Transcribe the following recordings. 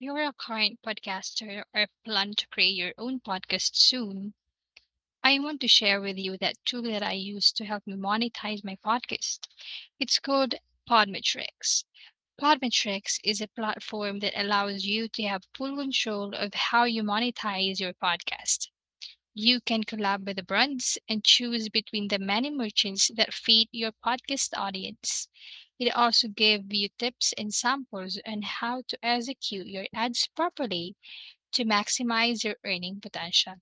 you're a current podcaster or plan to create your own podcast soon, I want to share with you that tool that I use to help me monetize my podcast. It's called Podmetrics. Podmetrics is a platform that allows you to have full control of how you monetize your podcast. You can collab with the brands and choose between the many merchants that feed your podcast audience. It also gives you tips and samples on how to execute your ads properly to maximize your earning potential.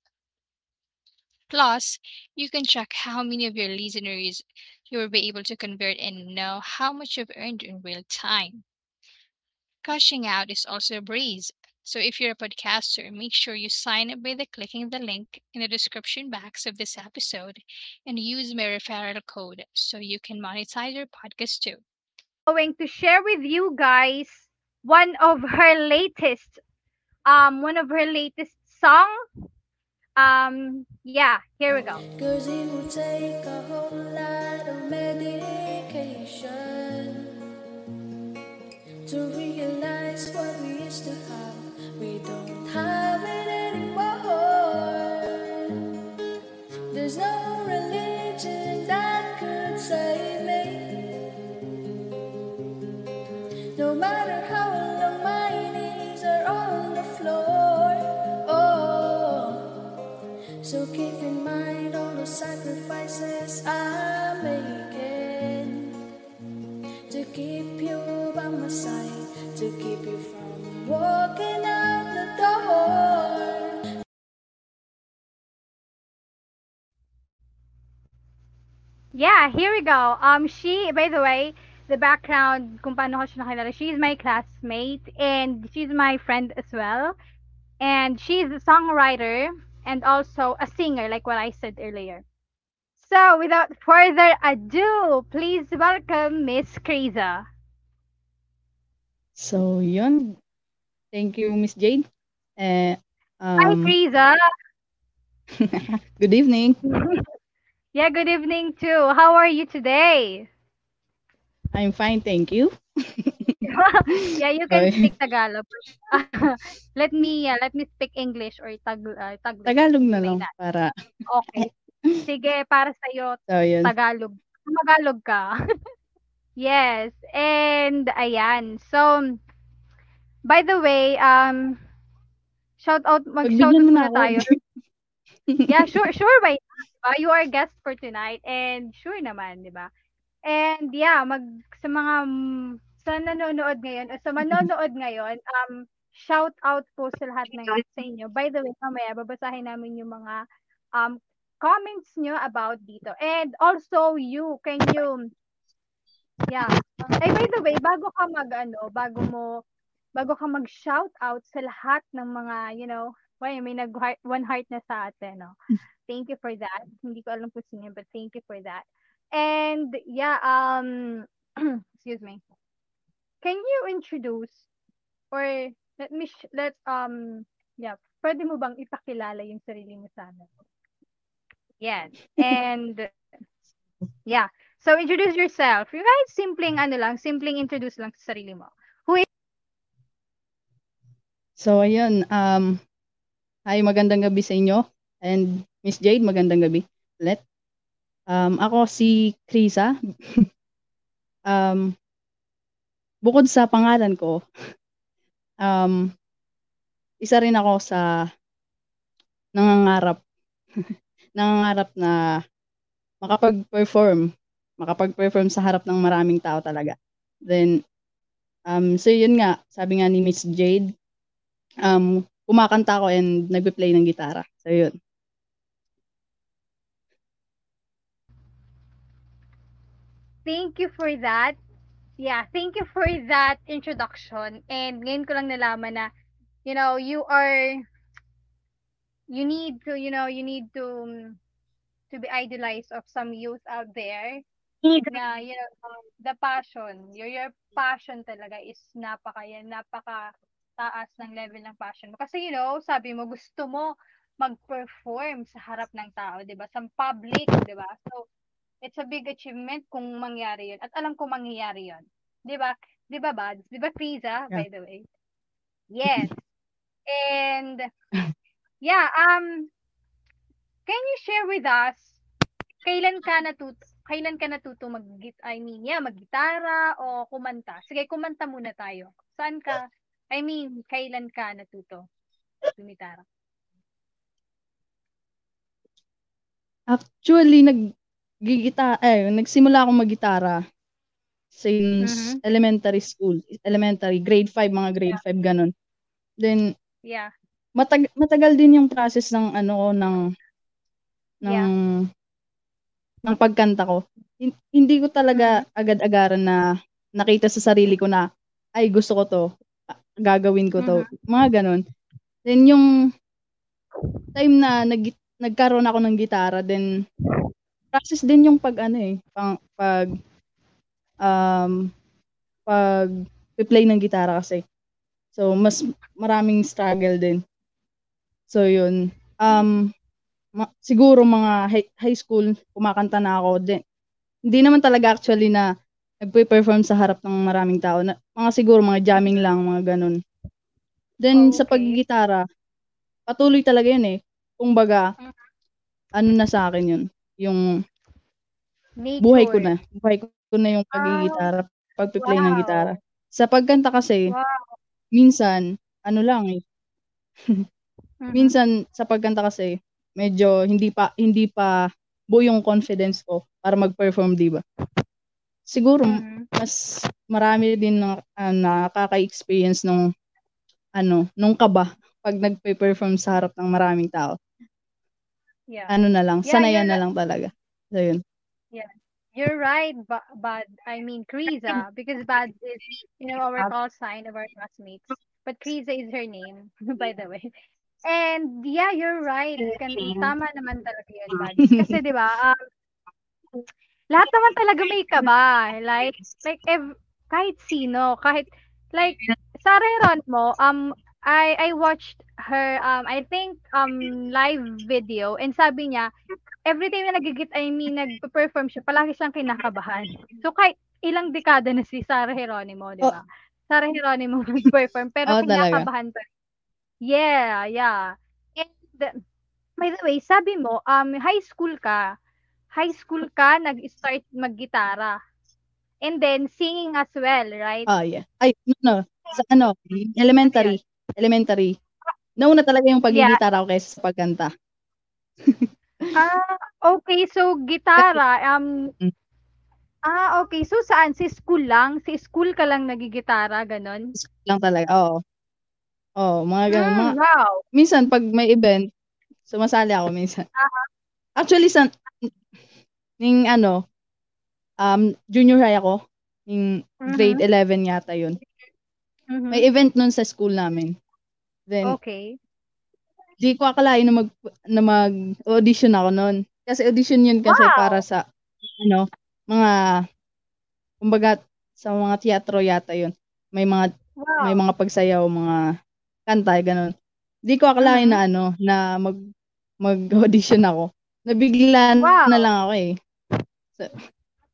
Plus, you can check how many of your listeners you will be able to convert and know how much you've earned in real time. Cashing out is also a breeze. So if you're a podcaster, make sure you sign up by the clicking the link in the description box of this episode and use my referral code so you can monetize your podcast too. Going to share with you guys one of her latest um one of her latest song um yeah here we go Cause it will take a whole lot of medication to realize what we used to have. We don't have it anymore. There's no sacrifices I'm making to keep you by my side, to keep you from walking out the door. yeah here we go. Um she by the way the background she's my classmate and she's my friend as well. And she's a songwriter and also a singer like what I said earlier so without further ado please welcome Miss Kriza So, yun. Thank you, Miss Jade. Eh, hi um, Kriza good evening. yeah good evening too how are you today I'm fine, thank you. yeah, you can speak Tagalog. let me uh, let me speak English or tag uh, Tagalog. Tagalog na lang that. para, Okay. Sige, para sa iyo so, yun. Tagalog. Tagalog ka. yes. And ayan. So by the way, um shout out mag-shout out muna tayo. yeah, sure, sure by diba? You are guest for tonight and sure naman, 'di ba? And yeah, mag sa mga sa nanonood ngayon o sa manonood ngayon, um shout out po sa lahat ng sa inyo. By the way, mamaya babasahin namin yung mga um comments nyo about dito. And also you, can you Yeah. Eh by the way, bago ka mag ano, bago mo bago ka mag shout out sa lahat ng mga, you know, Why, may nag one heart na sa atin, no? Thank you for that. Hindi ko alam kung sino, but thank you for that. And yeah, um excuse me. Can you introduce or let me sh- let um yeah, pwede mo bang ipakilala yung sarili mo sa amin? Yes. And yeah. So introduce yourself. You guys simpleng ano lang, simpleng introduce lang sa sarili mo. So, ayun. Um, hi, magandang gabi sa inyo. And Miss Jade, magandang gabi ulit. Um, ako si Krisa. um, bukod sa pangalan ko, um, isa rin ako sa nangangarap nangangarap na makapag-perform makapag-perform sa harap ng maraming tao talaga. Then, um, so yun nga, sabi nga ni Miss Jade, um, kumakanta ako and nagpe-play ng gitara. So yun. Thank you for that. Yeah, thank you for that introduction. And ngayon ko lang nalaman na, you know, you are, you need to, you know, you need to, um, to be idolized of some youth out there. Na, you know, um, the passion, your, your passion talaga is napaka, yan, napaka taas ng level ng passion mo. Kasi, you know, sabi mo, gusto mo mag-perform sa harap ng tao, di ba? Sa public, di ba? So, it's a big achievement kung mangyari yun. At alam ko mangyayari yun. Di ba? Di ba, Bads? Di ba, Frieza, by the way? Yes. And yeah, um can you share with us kailan ka natuto kailan ka natuto mag I mean, yeah, maggitara o kumanta? Sige, kumanta muna tayo. Saan ka I mean, kailan ka natuto gumitara? Actually, naggigita eh, nagsimula akong maggitara since Mhm. elementary school. Elementary, grade 5, mga grade 5, ganun. Then, Yeah. matag matagal din yung process ng ano ng ng Yeah. ng pagkanta ko. Hin- hindi ko talaga agad-agaran na nakita sa sarili ko na, ay, gusto ko to. Gagawin ko to. Mga ganun. Then, yung time na nag nagkaroon ako ng gitara, then, process din yung pag, ano eh, pang, pag, um, pag play ng gitara kasi. So, mas maraming struggle din. So, yun. Um, ma- siguro mga high, high school, kumakanta na ako. Then, hindi naman talaga actually na nagpe-perform sa harap ng maraming tao. Na, mga siguro mga jamming lang, mga ganun. Then, sa Okay. paggigitara, patuloy talaga yun eh. Kumbaga, Mhm. ano na sa akin yun. Yung Nature. buhay ko na. Buhay ko na yung pagigitara, pagpe-play ng Wow. gitara. Sa pagkanta kasi, Wow. minsan, ano lang eh, Mhm. minsan sa pagkanta kasi medyo hindi pa hindi pa buo yung confidence ko para mag-perform, 'di ba? Siguro Mhm. mas marami din na uh, nakaka-experience nung ano, nung kaba pag nagpe-perform sa harap ng maraming tao. Yeah. Ano na lang, Yeah, sanayan na lang talaga. So yun. You're right, but, but I mean Kriza, because Bad is, you know, our call sign of our classmates. But Kriza is her name, by the way. And yeah, you're right. Kan, tama naman talaga yun, Bad. Kasi di ba, um, lahat naman talaga may kaba. Like, like ev- kahit sino, kahit, like, Sarah Geronimo, um, I, I watched her, um, I think, um, live video, and sabi niya, every time na nagigit, I mean, nag-perform siya, palagi siyang kinakabahan. So, kahit ilang dekada na si Sarah Geronimo, di ba? Sarah Geronimo nag-perform, pero Oh, kinakabahan pa. Yeah, yeah. And, by the way, sabi mo, um, high school ka, high school ka, nag-start mag-gitara. And then, singing as well, right? Ah, yeah. Ay, no, sa ano, elementary. Elementary. Nauna talaga yung pagigitara ko kaysa sa pagkanta. Ah, okay. So, gitara, um, Mm. ah, okay. So, saan? Si school lang? Si school ka lang nagigitara, ganon? lang talaga. Oo. Oo, mga ganun. Mm, Mga, wow. minsan, pag may event, sumasali ako minsan. Actually, sa, ning ano, um, junior high ako, ning grade 11 yata yun. Mhm. May event nun sa school namin. Then, Okay. di ko akalain na mag, na mag-audition ako nun. Kasi audition yun kasi Wow. para sa, ano, mga, kumbaga, sa mga teatro yata yun. May mga Wow. may mga pagsayaw, mga kanta, ganun. Di ko akalain Mhm. na ano, na mag mag-audition ako. Nabigla Wow. na lang ako eh.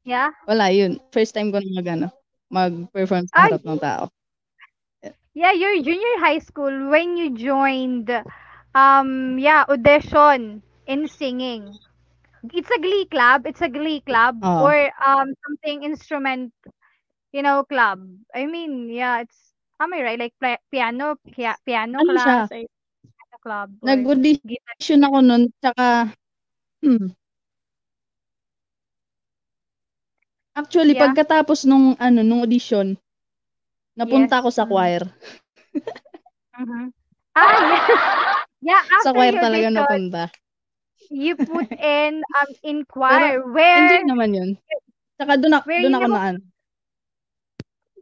Yeah. Wala, yun. First time ko na mag, ano, mag-perform sa harap ng tao. Yeah, your junior high school when you joined um yeah, audition in singing. It's a glee club, it's a glee club Oo. or um something instrument you know club. I mean, yeah, it's am I right? Like piano, pia- piano Ano siya? class or piano club Nag-audition ako nun, tsaka, hmm. Actually, Yeah. pagkatapos nung, ano, nung audition, napunta Yes. ako sa choir. Mhm. Ah, yeah. yeah, Sa after choir your talaga audition, napunta. you put in um in choir Enjoy where naman yun. Tsaka doon ako, doon ako you- na, ano,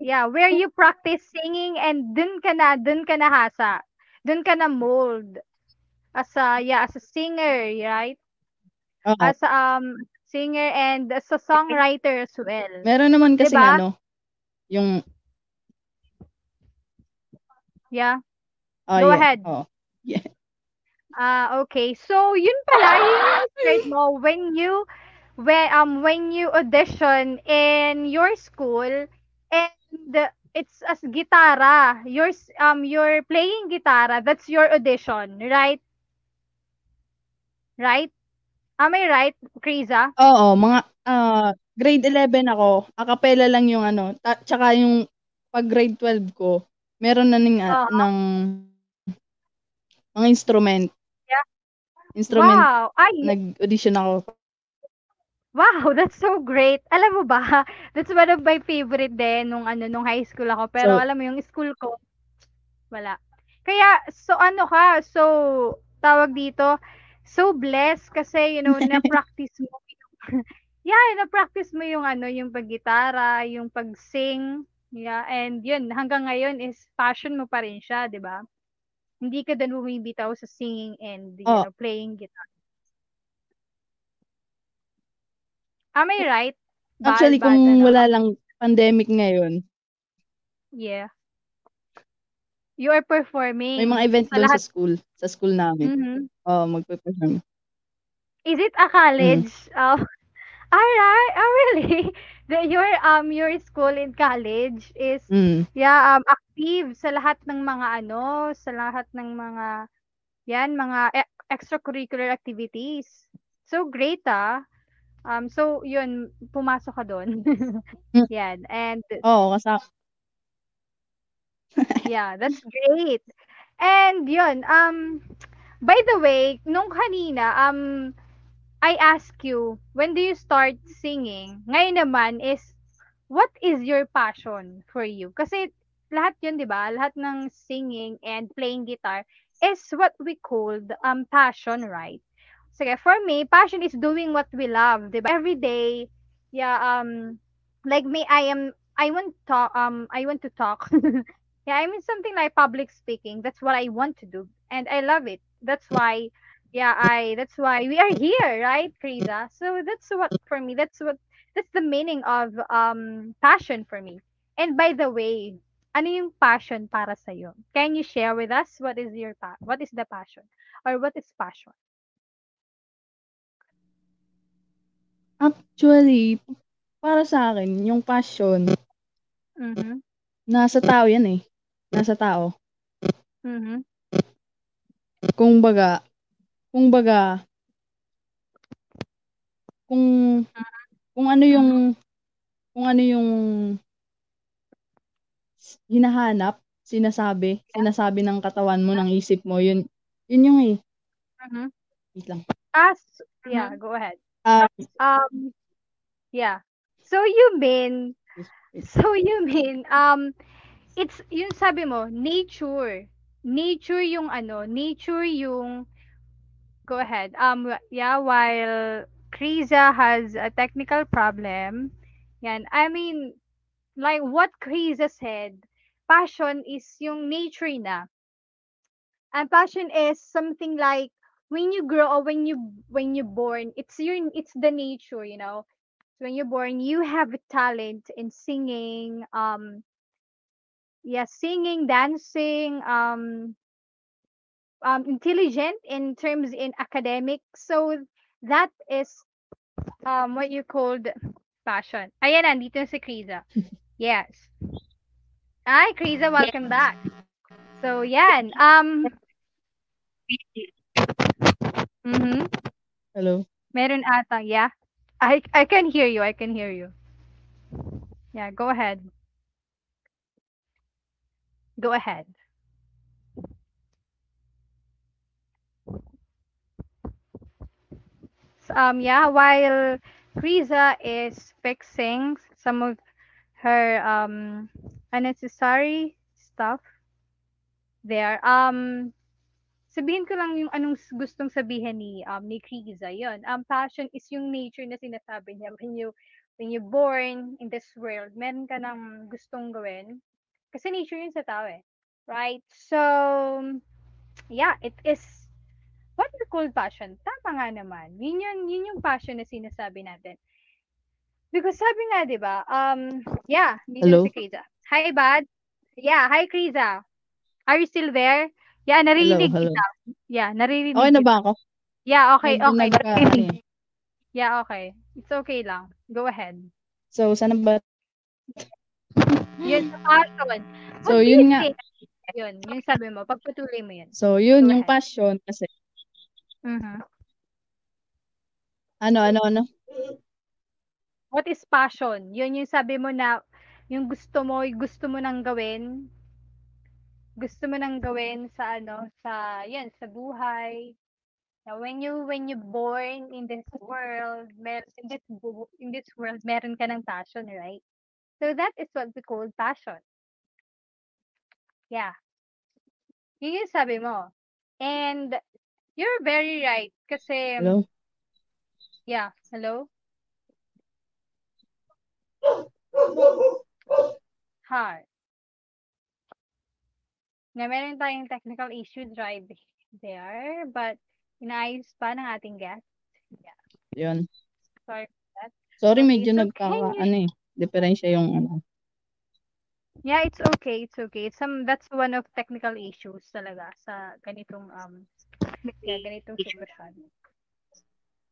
yeah, where you practice singing and dun ka na, dun ka na hasa. Dun ka na mold as a yeah, as a singer, right? oo. As a um singer and as a songwriter as well. Meron naman kasi Diba? ano, yung, Yeah. oh, Go yeah, ahead. oo. Ah, okay. So, yun pala, yun yung start mo when you when um when you audition in your school and it's as gitara. You're um you're playing gitara. That's your audition, right? Right? Am I right, Kriza? Oo, mga ah, grade 11 ako, a cappella lang yung ano, ta- tsaka yung pag grade 12 ko, meron na ng, ah, Oo. ng mga instrument. Yeah. Instrument, Wow. Ay, nag-audition ako. wow, that's so great. Alam mo ba, that's one of my favorite din nung ano nung high school ako. Pero So- alam mo yung school ko, wala. Kaya so ano ka, so tawag dito, so blessed kasi you know, na-practice mo yung Yeah, na-practice mo yung ano, yung paggitara, yung pag-sing. Yeah, and yun, hanggang ngayon is passion mo pa rin siya, 'di ba? Hindi ka din bumibitaw sa singing and you Oh. know, playing guitar. Am I right? Bad, Actually, bad, kung ano? wala lang pandemic ngayon, Yeah. You are performing. may mga event sa doon sa lahat- school, sa school namin. Mhm. Oo, magpe-perform. Is it a college? Oh, alright. Oh, really? The, your um your school in college is Mm. yeah um active sa lahat ng mga ano, sa lahat ng mga yan mga e- extracurricular activities. So great ah. Um so yun pumasok ka doon. Mm. yan and Oo, kasama. Yeah, that's great. And yun, um, by the way, nung kanina, um, I ask you, when do you start singing? Ngayon naman is, what is your passion for you? Kasi lahat yun, di ba? Lahat ng singing and playing guitar is what we called um, passion, right? Sige, for me, passion is doing what we love, di ba? Every day, yeah, um, like me, I am, I want talk, um, I want to talk. Yeah, I mean something like public speaking. That's what I want to do, and I love it. That's why, yeah, I. That's why we are here, right, Krisa? So that's what for me. That's what. That's the meaning of um passion for me. And by the way, ano yung passion para sa iyo? Can you share with us what is your pa? What is the passion, or what is passion? Actually, para sa akin, yung passion, Mm-hmm. nasa tao yan eh. Nasa tao. Mm-hmm. Kung baga, kung baga, kung, kung ano yung, kung ano yung hinahanap, sinasabi, sinasabi ng katawan mo, ng isip mo, yun, yun yung eh. Mm-hmm. Wait lang. As yeah, go ahead. Ah, Um, yeah. So you mean So you mean um it's yung sabi mo nature. Nature yung ano, nature yung go ahead. Um yeah, while Krisa has a technical problem. Yan. I mean like what Krisa said, passion is yung nature na. And passion is something like when you grow or when you when you're born, it's your it's the nature, you know when you're born you have a talent in singing um yeah singing dancing um um intelligent in terms in academic so that is um what you called passion ayan nandito na si Kriza yes hi Kriza welcome back so yan um mhm hello. meron ata yeah I I can hear you. I can hear you. Yeah, go ahead. Go ahead. Um yeah, while Kriza is fixing some of her um unnecessary stuff there. Um sabihin ko lang yung anong gustong sabihin ni um ni Kriza yon um passion is yung nature na sinasabi niya. When you when you born in this world meron ka ng gustong gawin. Kasi nature yun sa tao eh. Right? So yeah it is what we call passion tama nga naman yun yun yun yung passion na sinasabi natin because sabi nga 'di ba um yeah dito Hello? si Kriza hi bad yeah hi Kriza are you still there yeah Hello, naririnig hello. kita yeah naririnig Okay na ba ako? Yeah, okay, okay. naririnig. eh. Yeah, okay. It's okay lang. Go ahead. So, sana ba? Yun, passion. So, yun nga. Yun, yung sabi mo. Pagpatuloy mo yun. So, yun, Go yung ahead. passion kasi, Mhm. ano, ano, ano? What is passion? Yun yung sabi mo na yung gusto mo, gusto mo nang gawin. Gusto mo nang gawin sa ano, sa yan, sa buhay. Now, when you when you born in this world, mer in this in this world, meron ka ng passion, right? So that is what we call passion. Yeah. Yun yung sabi mo. And you're very right kasi Hello? yeah, hello? Hi. Na meron tayong technical issues right there, but inaayos pa ng ating guest. Yun. Sorry for that. Sorry, Okay, medyo so nagkaka, ano eh, diferensya yung ano. Yeah, it's okay, it's okay. It's some that's one of technical issues talaga sa ganitong um yeah, ganitong sitwasyon.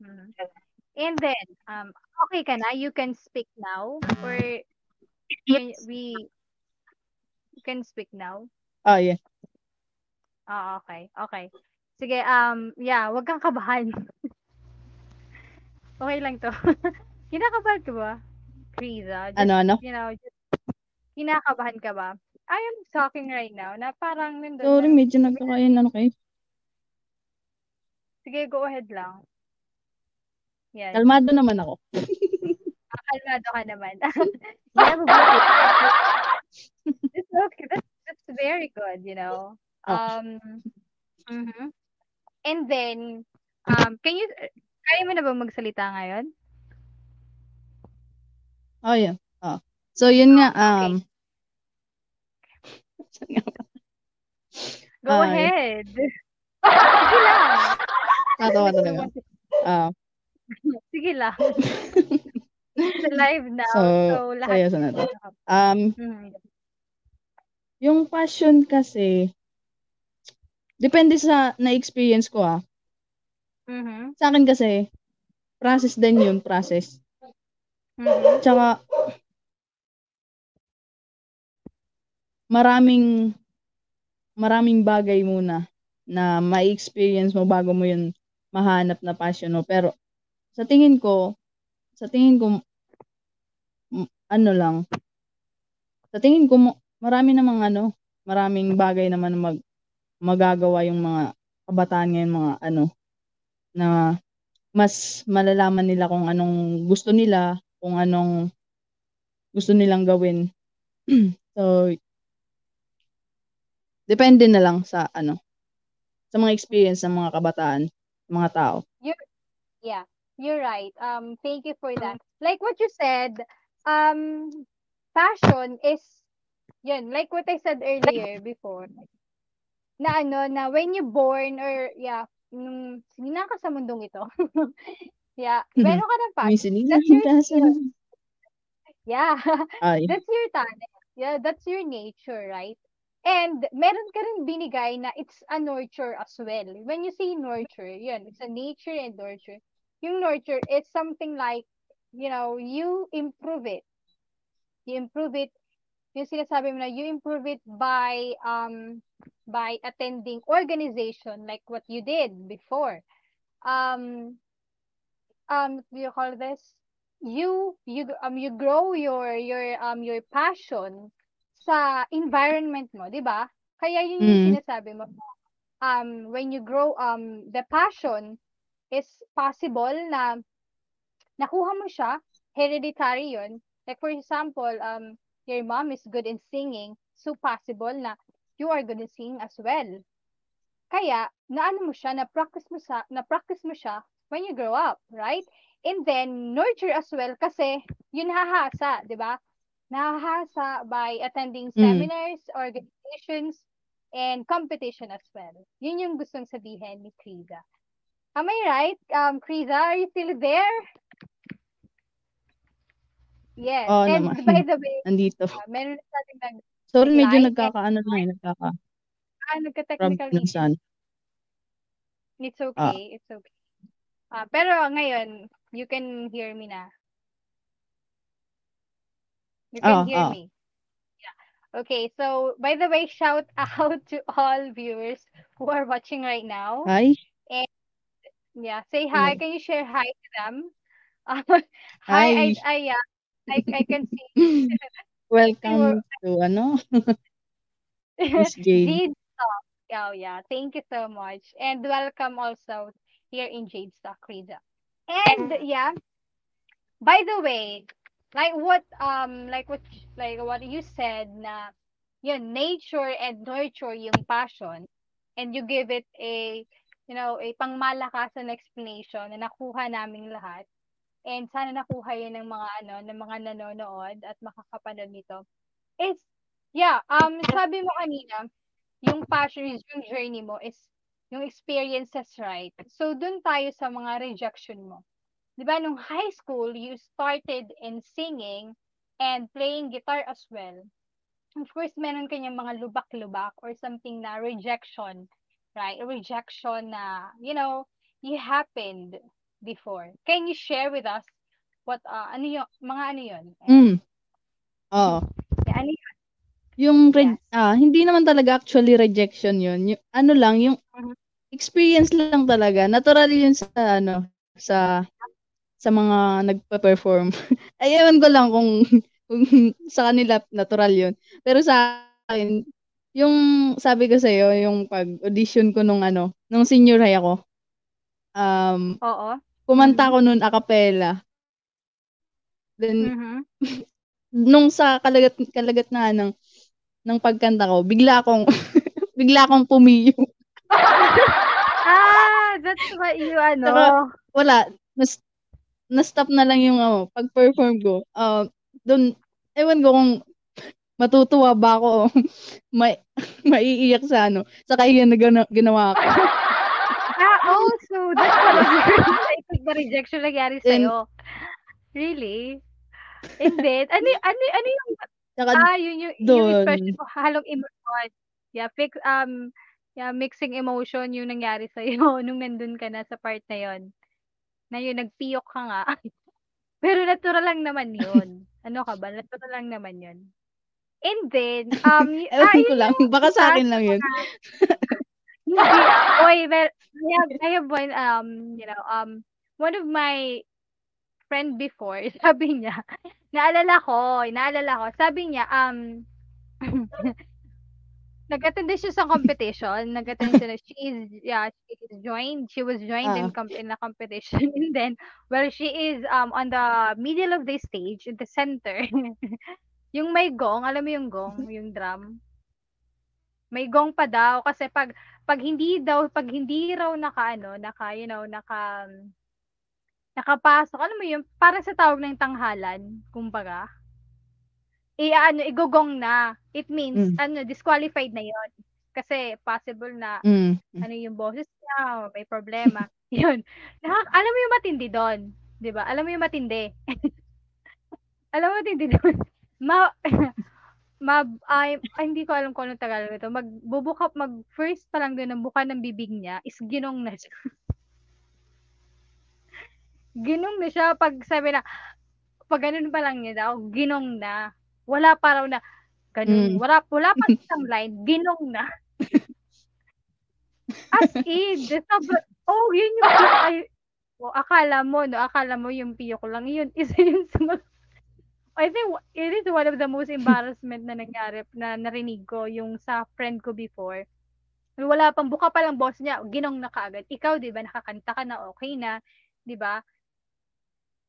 Mhm. And then, um, okay ka na? You can speak now or we you can speak now? Ah, yeah. Ah, okay. Okay. Sige, um, yeah, wag kang kabahan. okay lang to. Kinakabahan ka ba? Kriza, just, Ano, ano? you know, just, kinakabahan ka ba? I am talking right now na parang nandun Sorry, na. medyo nagkakain, ano kayo. Sige, go ahead lang. Yan. Kalmado naman ako. Ah, Kalmado ka naman. yeah. It's okay. That's, that's very good, you know. Oh. Um, mhm. And then, um, can you, kaya mo na ba magsalita ngayon? Oh, yeah. Oh. So, yun nga, um, Go Ay. ahead. Sige lang. Tatawa talaga. Ah, Sige lang. It's live now. so, So, lahat. seryoso na to. Um, Mhm. yung passion kasi, depende sa na-experience ko ah. Mhm. Sa akin kasi, process din yun, process. Mhm. Tsaka, maraming, maraming bagay muna na ma-experience mo bago mo yun mahanap na passion mo. Pero, sa tingin ko, sa tingin ko, ano lang, sa tingin ko, marami namang ano, maraming bagay naman na mag, magagawa yung mga kabataan ngayon, mga ano, na mas malalaman nila kung anong gusto nila, kung anong gusto nilang gawin. so, depende na lang sa ano, sa mga experience ng mga kabataan, mga tao. Yeah, you're right. Um, thank you for that. Like what you said, um, passion is, yun, like what I said earlier before, na ano, na when you born or, yeah, nung sinina ka sa mundong ito, yeah, meron ka ng passion. That's your skill. Yeah, that's your talent. Yeah, that's your nature, right? And meron ka rin binigay na it's a nurture as well. When you say nurture, yun, it's a nature and nurture. Yung nurture is something like, you know, you improve it. You improve it. Yung sinasabi mo na, you improve it by, um, by attending organization like what you did before. Um, um, do you call this? You, you, um, you grow your, your, um, your passion sa environment mo, di ba? Kaya yun yung Mm. sinasabi mo. Um, when you grow, um, the passion is possible na nakuha mo siya, hereditary yun. Like for example, um, your mom is good in singing, so possible na you are good in singing as well. Kaya, naano mo siya, na-practice mo, sa, na-practice mo siya when you grow up, right? And then, nurture as well kasi yun hahasa, di ba? Nahahasa by attending Mm. seminars, organizations, and competition as well. Yun yung gustong sabihin ni Kriza. Am I right? Um, Kriza, are you still there? Yes. Oo and naman. by the way, nandito. uh, meron na natin nag, Sorry, medyo nagkakaano lang eh, nagkaka ah, nagka-technical issue. It's okay. It's okay. Ah, pero ngayon, you can hear me na. You can Ah, hear ah. me. Yeah. Okay, so by the way, shout out to all viewers who are watching right now. Hi. Yeah, say hi. Can you share hi to them? Uh, hi, I, Hi. I, yeah, I, I can see. Welcome to ano, Miss Jade. Oh, yeah. Thank you so much. And welcome also here in Jade Stock, Rita. And yeah, by the way, like what um like what like what you said na yun, nature and nurture yung passion and you give it a you know, a pangmalakasan explanation na nakuha naming lahat. And sana nakuha yun ng mga ano, ng mga nanonood at makakapanood nito. Is yeah, um sabi mo kanina, yung passion is yung journey mo is yung experiences, right? So dun tayo sa mga rejection mo. 'Di ba nung high school, you started in singing and playing guitar as well. Of course, meron kanyang mga lubak-lubak or something na rejection, right? A rejection na, you know, you happened before. Can you share with us what, uh, ano yung, mga ano yun? Mm. Oo. Yeah, ano yun? Yung re- ah, hindi naman talaga actually rejection 'yun. Yung, ano lang, yung Mhm. experience lang talaga. Natural 'yun sa ano, sa sa mga nagpe-perform. Ay, ewan ko lang kung, kung sa kanila natural 'yun. Pero sa akin, yung sabi ko sa yung pag-audition ko nung ano, nung senior high ako. Um, Oo. kumanta ko noon a cappella. Then Mhm. nung sa kalagat kalagat na ng ng pagkanta ko, bigla akong bigla akong pumiyo. Ah, that's what you, ano. Saka- Wala, nas na-stop na lang yung ano, pag-perform ko. Uh, doon, ewan ko kung matutuwa ba ako o may maiiyak sa ano, sa kaya na gana- ginawa ko. Ah, oh, so that's type of rejection nangyari And- sa'yo. Really? And then, ano, ano, ano yung, Saka, ah, yun yung, yung expression mo, halong emotion. Yeah, fix, um, yeah, mixing emotion yung nangyari sa'yo nung nandun ka na sa part na yon Na yun, nagpiyok ka nga. Pero natural lang naman yun. Ano ka ba? Natural lang naman yun. And then, um, ah, ewan ko lang, baka sa akin lang yun. Hindi ah. Oy, well, I have, I have one, um, you know, um, one of my friend before, sabi niya, naalala ko, naalala ko, sabi niya, um, nag-attend siya sa competition, nag-attend siya, she is, yeah, she is joined, she was joined in, Ah. com- in a competition, and then, well, she is, um, on the middle of the stage, in the center, yung may gong, alam mo yung gong, yung drum, may gong pa daw, kasi pag, pag hindi daw, pag hindi raw naka, ano, naka, you know, naka, nakapasok, alam mo yun, para sa tawag ng tanghalan, kumbaga, i ano, igugong na. It means, Mm. ano, disqualified na yon Kasi possible na, Mm. ano yung boses niya, may problema. yun. Nakak alam mo yung matindi doon. 'di ba Alam mo yung matindi. alam mo matindi doon. Ma, ma, ay, ay, hindi ko alam kung anong Tagalog ito. Magbubuka, mag first pa lang doon ng buka ng bibig niya is ginong na siya. ginong na siya pag sabi na, pag ganun pa lang niya daw, ginong na. Wala pa raw na, ganun, Mm. wala, wala pa isang line, ginong na. As in, sub- oh, yun yung, ay, oh, akala mo, no, akala mo yung piyo ko lang, yun, isa yun sa mga, I think it is one of the most embarrassment na nangyari, na narinig ko, yung sa friend ko before. Wala pang buka pa lang boss niya, ginong na kaagad. Ikaw, di ba, nakakanta ka na, okay na, di ba?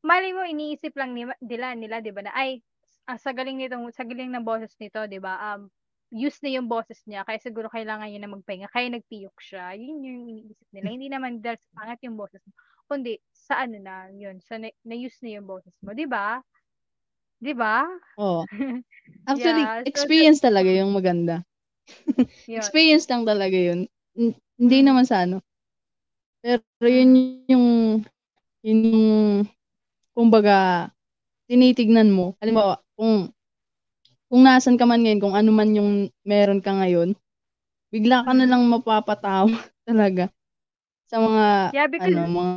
Mali mo, iniisip lang nila, nila, nila di ba, na, ay, ah, sa galing nitong, sa galing ng boses nito, di ba, um, use na yung boses niya, kaya siguro kailangan niya na magpahinga, kaya nagpiyok siya. Yun yung iniisip nila. Hindi naman dahil sa pangat yung boses mo, kundi sa ano na, yun, sa na, na-use na yung boses mo, di ba? Di ba? Oo. Actually, Yeah, so- experience talaga yung maganda. Yun. Experience lang talaga yun. N- Hindi Mm. naman sa ano. Pero yun yung, yun yung, kumbaga, tinitignan mo. Halimbawa, kung, kung nasan ka man ngayon, kung ano man yung meron ka ngayon, bigla ka na lang mapapatawa talaga sa mga, Yeah, because, ano, mga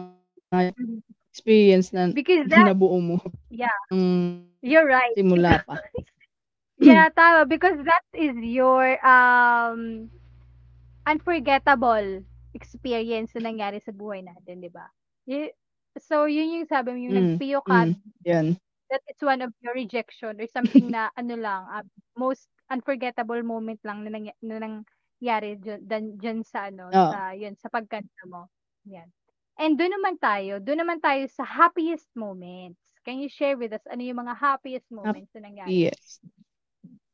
experience na because that, nabuo mo yeah, ng you're right. simula pa. Yeah, tama. Because that is your um unforgettable experience na nangyari sa buhay natin, di ba? So, yun yung sabi mo, yung Mm, nagpiyo ka, Mm, yan. That it's one of your rejection or something na ano lang, ah, most unforgettable moment lang na, nangy- na nangyari dyan, dyan sa ano, Oo. sa, yun, sa pagkanta mo. Yan. And doon naman tayo, doon naman tayo sa happiest moments. Can you share with us ano yung mga happiest moments na nangyari? Yes.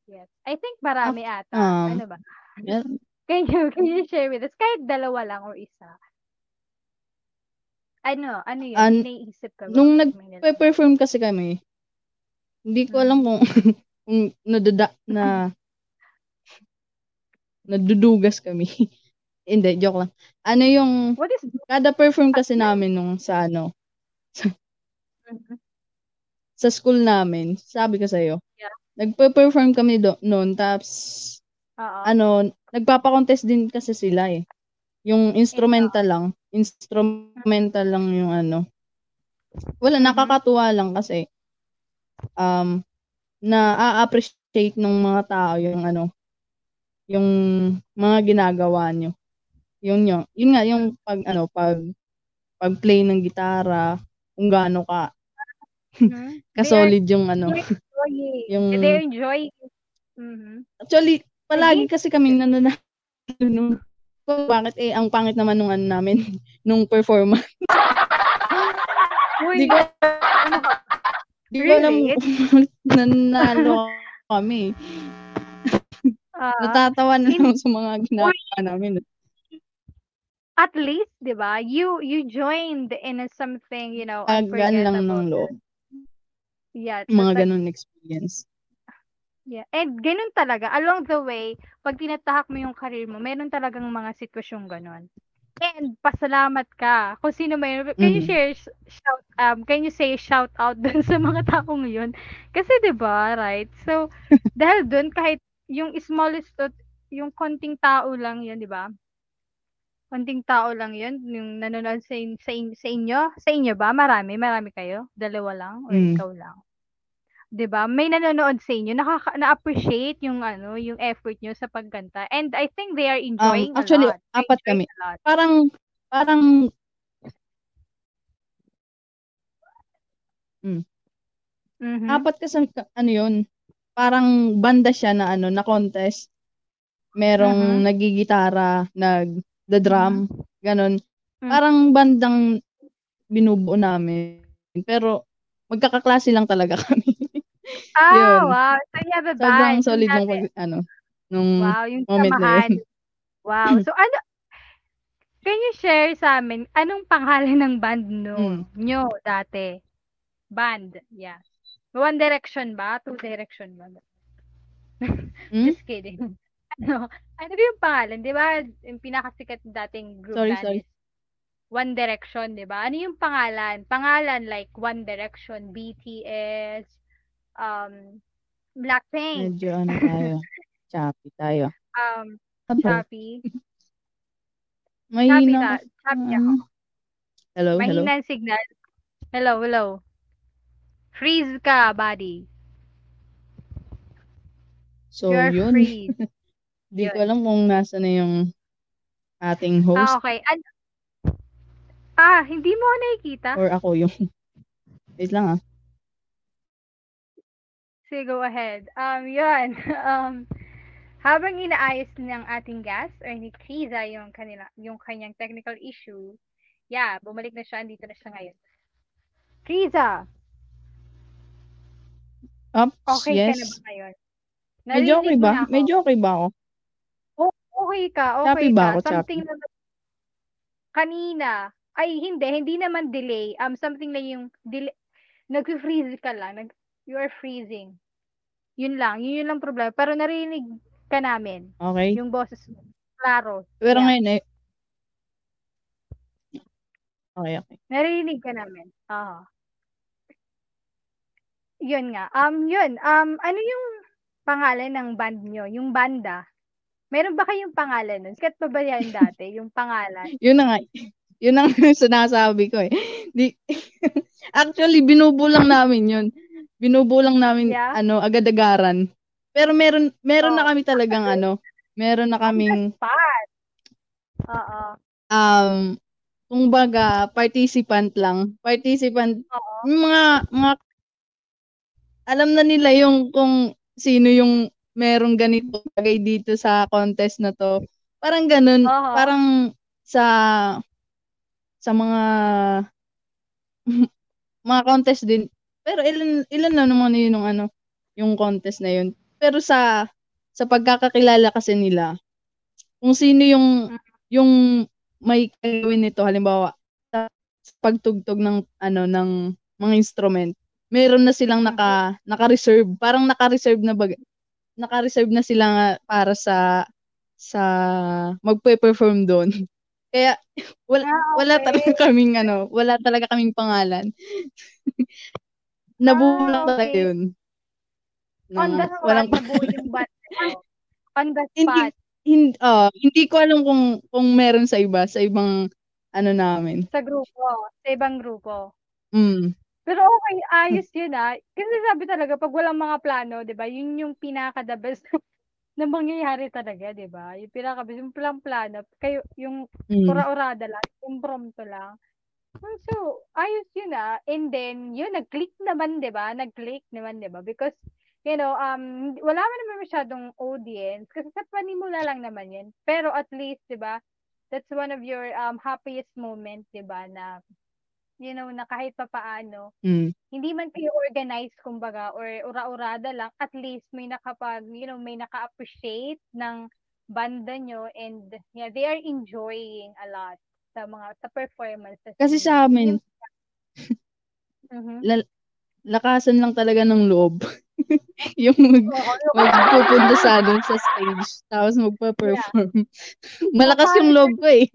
Yes. I think marami ata. um, ano ba? Can you, can you share with us? Kahit dalawa lang or isa. Ano, ano yun? An- naiisip ka ba? Nung Nagpe-perform kasi kami. Hindi ko alam kung kung naduda na nadudugas kami. Hindi, joke lang. Ano yung What is kada perform kasi namin nung sa ano sa school namin, sabi ko sa'yo, Yeah. nagpe-perform kami do noon, tapos, Oo. ano, nagpapa-contest din kasi sila eh. Yung instrumental lang, instrumental lang yung ano. Wala, Mhm. nakakatuwa lang kasi, um, na-appreciate ng mga tao yung ano, yung mga ginagawa nyo. Yun yun. Yun nga, yung pag, ano, pag, pag-play ng gitara, kung gaano ka, Mhm. kasolid yung ano, yung- They're enjoying. Mhm. Actually, palagi kasi kami nananalo nung kung bakit eh ang pangit naman nung ano namin nung performance. Uy, Di ko ano? Di alam Really? kung nanalo kami. Ah, Natatawa na lang sa mga ginagawa namin. at least, 'di ba? You you joined in something, you know, Agan lang ng loob. Yeah. Mga that- ganun experience. Yeah. And ganun talaga. Along the way, pag tinatahak mo yung career mo, meron talagang mga sitwasyong ganun. And pasalamat ka. Kung sino may can you Mhm. share sh- shout um can you say shout out dun sa mga taong yun? Kasi 'di ba, right? So dahil dun kahit yung smallest yung konting tao lang 'yun, 'di ba? Konting tao lang 'yun, yung nanonood sa, in- sa, in- sa inyo. Sa inyo ba? Marami, marami kayo? Dalawa lang or Mm. ikaw lang? 'Di ba? May nanonood sa inyo, nakaka na-appreciate yung ano, yung effort nyo sa pagkanta. And I think they are enjoying Um, actually, a lot. They apat kami. Parang, parang, Mhm. apat kasi, ano yun, parang banda siya na ano, na contest. Merong Mhm. nagigitara, nag, the drum, ganon. Mm. Parang bandang binubuo namin. Pero, magkakaklase lang talaga kami. Ah, yun. wow. So you have a Sobrang band. Yung solid nung dati- pag, ano, nung Wow, yung moment na samahan. yun. Wow. So ano, can you share sa amin, anong pangalan ng band no, Mm. nyo dati? Band, yeah. One Direction ba? Two Direction ba? Hmm? Just kidding. Ano, ano ba yung pangalan? Di ba, yung pinakasikat dating group Sorry, band sorry. One Direction, di ba? Ano yung pangalan? Pangalan like One Direction, BTS, um, Blackpink, Medyo ano tayo. Choppy tayo. um, Ano? Shopee. Shopee Mahina. na, kasi- Shopee ako. Hello, hello. Mahina signal. Hello, hello. Freeze ka, buddy. So, You're yun. freeze. Di ko alam kung nasa na yung ating host Ah, okay. An- ah, hindi mo nakikita? or ako yung... Wait lang ah. Sige, go ahead. Um, yun. Um, habang inaayos ng ating guest or ni Kriza yung kanila, yung kanyang technical issue, yeah, bumalik na siya, andito na siya ngayon. Kriza, Ups, okay yes. ka na ba ngayon? Medyo okay Narinig ba? ako. Medyo okay ba ako? Okay ka, okay Choppy ba ka. ako, Something na kanina, ay hindi, hindi naman delay. Um, something na yung delay, nag-freeze ka lang, nag, you are freezing. Yun lang, yun, yun lang problema. Pero narinig ka namin, Okay. yung boses mo. Klaro. Pero yeah. ngayon eh. Okay, okay. Narinig ka namin. Oo. Yun nga. Um, yun. Um, ano yung pangalan ng band nyo? Yung banda? Meron ba kayong pangalan nun? Sikat pa ba yan dati? Yung pangalan? Yun na nga. Yun ang sinasabi ko eh. Di, actually, binubulang namin yun. Binubulang namin, Yeah? ano, agad-agaran. Pero meron meron na Oo. kami talagang ano, meron na kaming Spot. Oo. um kumbaga participant lang. Participant yung mga mga alam na nila yung kung sino yung merong ganito bagay dito sa contest na to. Parang ganun, Oo. parang sa sa mga mga contest din. Pero ilan ilan lang naman yun yung ano, yung contest na yun. Pero sa sa pagkakakilala kasi nila, kung sino yung yung may gagawin nito halimbawa sa, sa pagtugtog ng ano ng mga instrument, meron na silang naka naka-reserve, parang naka-reserve na bag, naka-reserve na sila nga para sa sa magpe-perform doon. Kaya wala Ah, wala talaga kaming ano, wala talaga kaming pangalan. Nabuo lang Ah, talaga yun. On the Na, spot, walang nabuo yung mo. On the hindi spot. hindi, ah, hindi ko alam kung kung meron sa iba, sa ibang ano namin. Sa grupo. Sa ibang grupo. Mm. Pero okay, ayos yun ah. Kasi sabi talaga, pag walang mga plano, di ba, yun yung pinaka the best na mangyayari talaga, di ba? Yung pinaka best, yung walang plano, kayo, yung Mm. ura-urada lang, impromptu lang. So, ayos yun ah. And then, yun, nag-click naman, di ba? Nag-click naman, di ba? Because, you know, um, wala man naman masyadong audience. Kasi sa panimula lang naman yun. Pero at least, di ba, that's one of your um, happiest moment, di ba, na, you know, na kahit pa paano, Mm. hindi man kayo organized kumbaga or ura-urada lang at least may nakapag you know may naka-appreciate ng banda nyo and yeah they are enjoying a lot sa mga sa performances Kasi sa amin, Mhm. la- lakasan lang talaga ng loob. yung mag, magpupunta sa ano, sa stage, tapos magpa-perform. Malakas yung loob ko eh.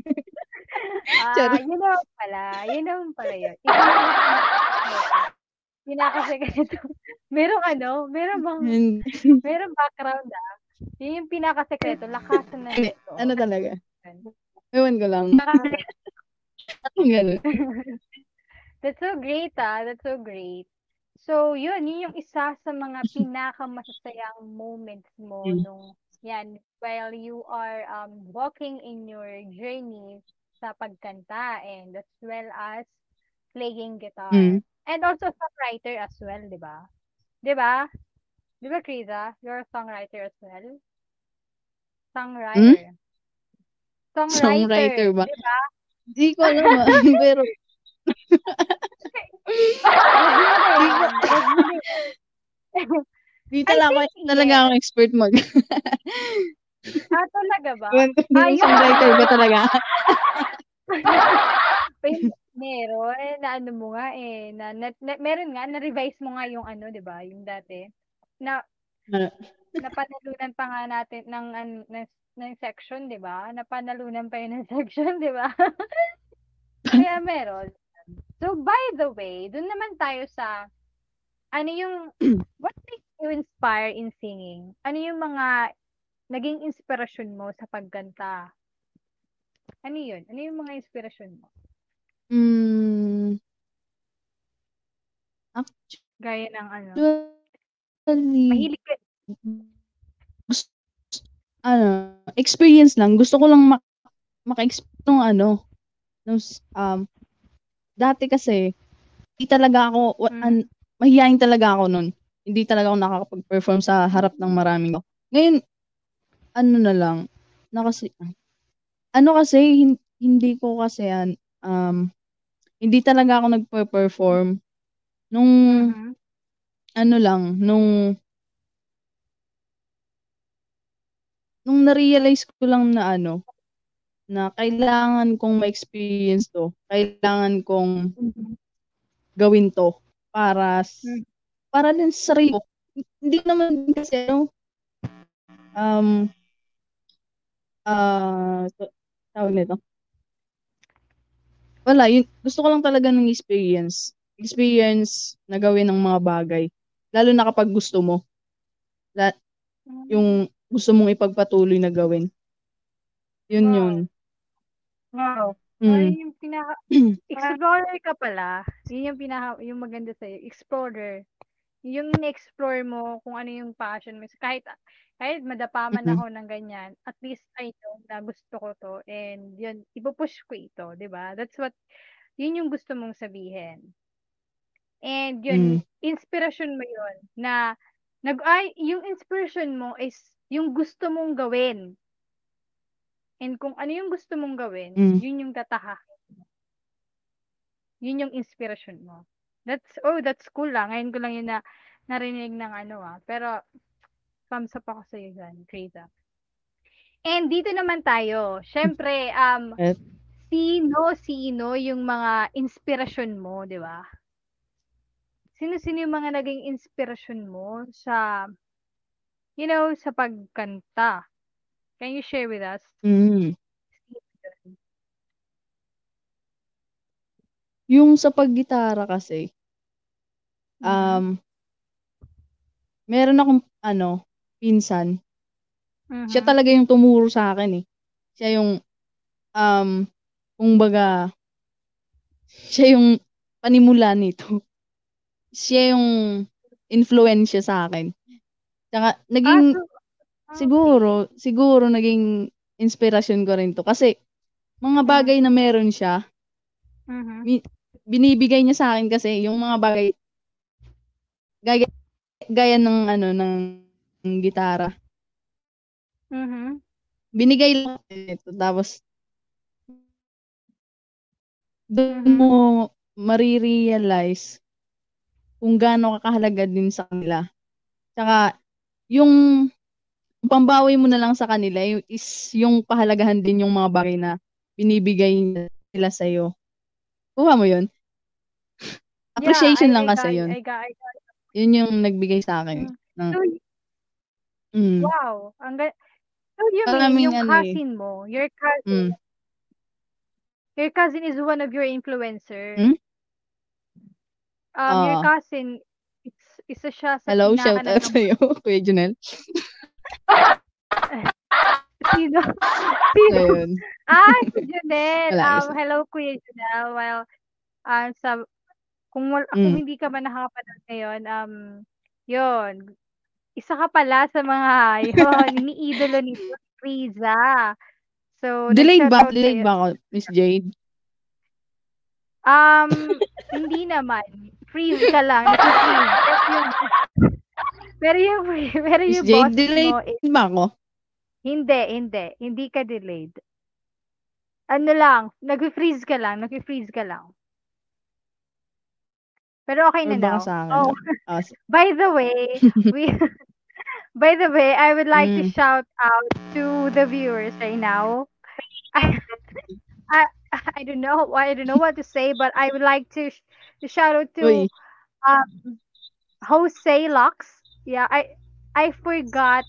ah, Charot. yun naman pala. Yun naman pala yun. Ito naman yung pinakasekreto. Merong ano, meron bang, merong background ah. Yun yung pinakasekreto. Lakasan na ito. ano talaga? Ewan ko lang. Ganun. That's so great, ah. That's so great. So, yun, yun yung isa sa mga pinakamasasayang moments mo Mm. nung, yan, while you are um, walking in your journey sa pagkanta and as well as playing guitar. Mm. And also songwriter as well, di ba? Di ba? Di ba, Krisa? You're a songwriter as well? Songwriter. Songwriter. Songwriter ba? Di ba? Hindi ko alam ah. Pero, di talaga, think talaga yes. ako expert mag. ah, talaga ba? Kung Ayun. songwriter ba talaga. Meron, eh, na ano mo nga eh, na, na, na- meron nga, na-revise mo nga yung ano, di ba, yung dati, na, Ano? napanalunan pa nga natin ng, ng, ng, ng section, di ba? Napanalunan pa yun ng section, di ba? Kaya meron. So, by the way, dun naman tayo sa, ano yung, what makes you inspire in singing? Ano yung mga naging inspirasyon mo sa pagkanta? Ano yun? Ano yung mga inspirasyon mo? Mm, Gaya ng ano. actually, Mahilig ka. gusto, ano, experience lang. Gusto ko lang mak maka-experience ng ano, nung, s- um, dati kasi, hindi talaga ako, Mm. an, mahihayin talaga ako nun. Hindi talaga ako nakakapag-perform sa harap ng maraming tao. Ngayon, ano na lang, na kasi, ano kasi, hin- hindi ko kasi, yan, um, hindi talaga ako nagpe-perform nung, Mhm. ano lang, nung nung na-realize ko lang na ano, na kailangan kong ma-experience to, kailangan kong gawin to para s- Mm. para din sa sarili ko. Hindi naman kasi ano, um, ah, uh, tawag nito. Wala, yun, gusto ko lang talaga ng experience. Experience na gawin ng mga bagay. Lalo na kapag gusto mo. La, yung gusto mong ipagpatuloy na gawin. Yun Wow. yun. Wow. Mm. Ay, yung pinaka explorer ka pala. Yun yung pinaka yung maganda sa Explorer. yung in-explore mo kung ano yung passion mo. So, kahit kahit madapa man Mhm. ako ng ganyan, at least I know na gusto ko to and yun, ipupush ko ito, 'di ba? That's what yun yung gusto mong sabihin. And yun, Mm. inspiration mo yun na nag ay yung inspiration mo is yung gusto mong gawin. And kung ano yung gusto mong gawin, Mm. yun yung tatahakin. Yun yung inspiration mo. That's oh, that's cool lang. Ngayon ko lang yun na narinig ng ano ah. Pero thumbs up ako sa iyo dyan, Krisa. And dito naman tayo. Syempre, um, Et- sino, sino yung mga inspirasyon mo, di ba? Sino-sino yung mga naging inspirasyon mo sa, you know, sa pagkanta? Can you share with us? Mm. Yung sa paggitara kasi, Mhm. um, meron akong, ano, pinsan. Siya Mhm. talaga yung tumuro sa akin eh. Siya yung, um, kumbaga, siya yung panimula nito. Siya yung influensya sa akin. Tsaka, Ah, naging, so, ah, siguro, siguro naging inspirasyon ko rin to. Kasi, mga Mhm. bagay na meron siya, Mhm. binibigay niya sa akin kasi yung mga bagay, gaya, gaya ng, ano, ng, ng gitara. Mhm. Binigay lang ito. Tapos, doon mo marirealize kung gaano kakahalaga din sa kanila. Tsaka, yung pambawi mo na lang sa kanila yung- is yung pahalagahan din yung mga bagay na binibigay nila sa'yo. Kuha mo yun? Yeah, Appreciation I, lang I kasi yun. I got, I got. Yun yung nagbigay sa akin. Ng, So, mm, wow. Ang ga- So, you mean, yung ano eh. cousin mo, your cousin, mm. your cousin is one of your influencer. Hmm? Um, your Oo. cousin, isa siya sa Hello, shout out sa'yo, Kuya Junel. Sino? Sino? Ayun. Ah, si Junel. Um, hello, Kuya Junel. Well, um, sa, kung, wal, kung Mm. hindi ka ba nakakapanood ngayon, um, yun, isa ka pala sa mga, yun, iniidolo ni Frieza. So, Delayed ba? Delayed ba ako, Miss Jade? Um, hindi naman. Freeze ka lang. Nag-freeze. Pero yung, pero yung, Miss boss delayed mo, is, ba ako? hindi, hindi. Hindi ka delayed. Ano lang, nag-freeze ka lang, nag-freeze ka lang. Pero okay na now. Oh, by the way, we by the way, I would like to Mm. shout out to the viewers right now. I, I I don't know I don't know what to say, but I would like to to shout out to um Jose Lux. Yeah, I I forgot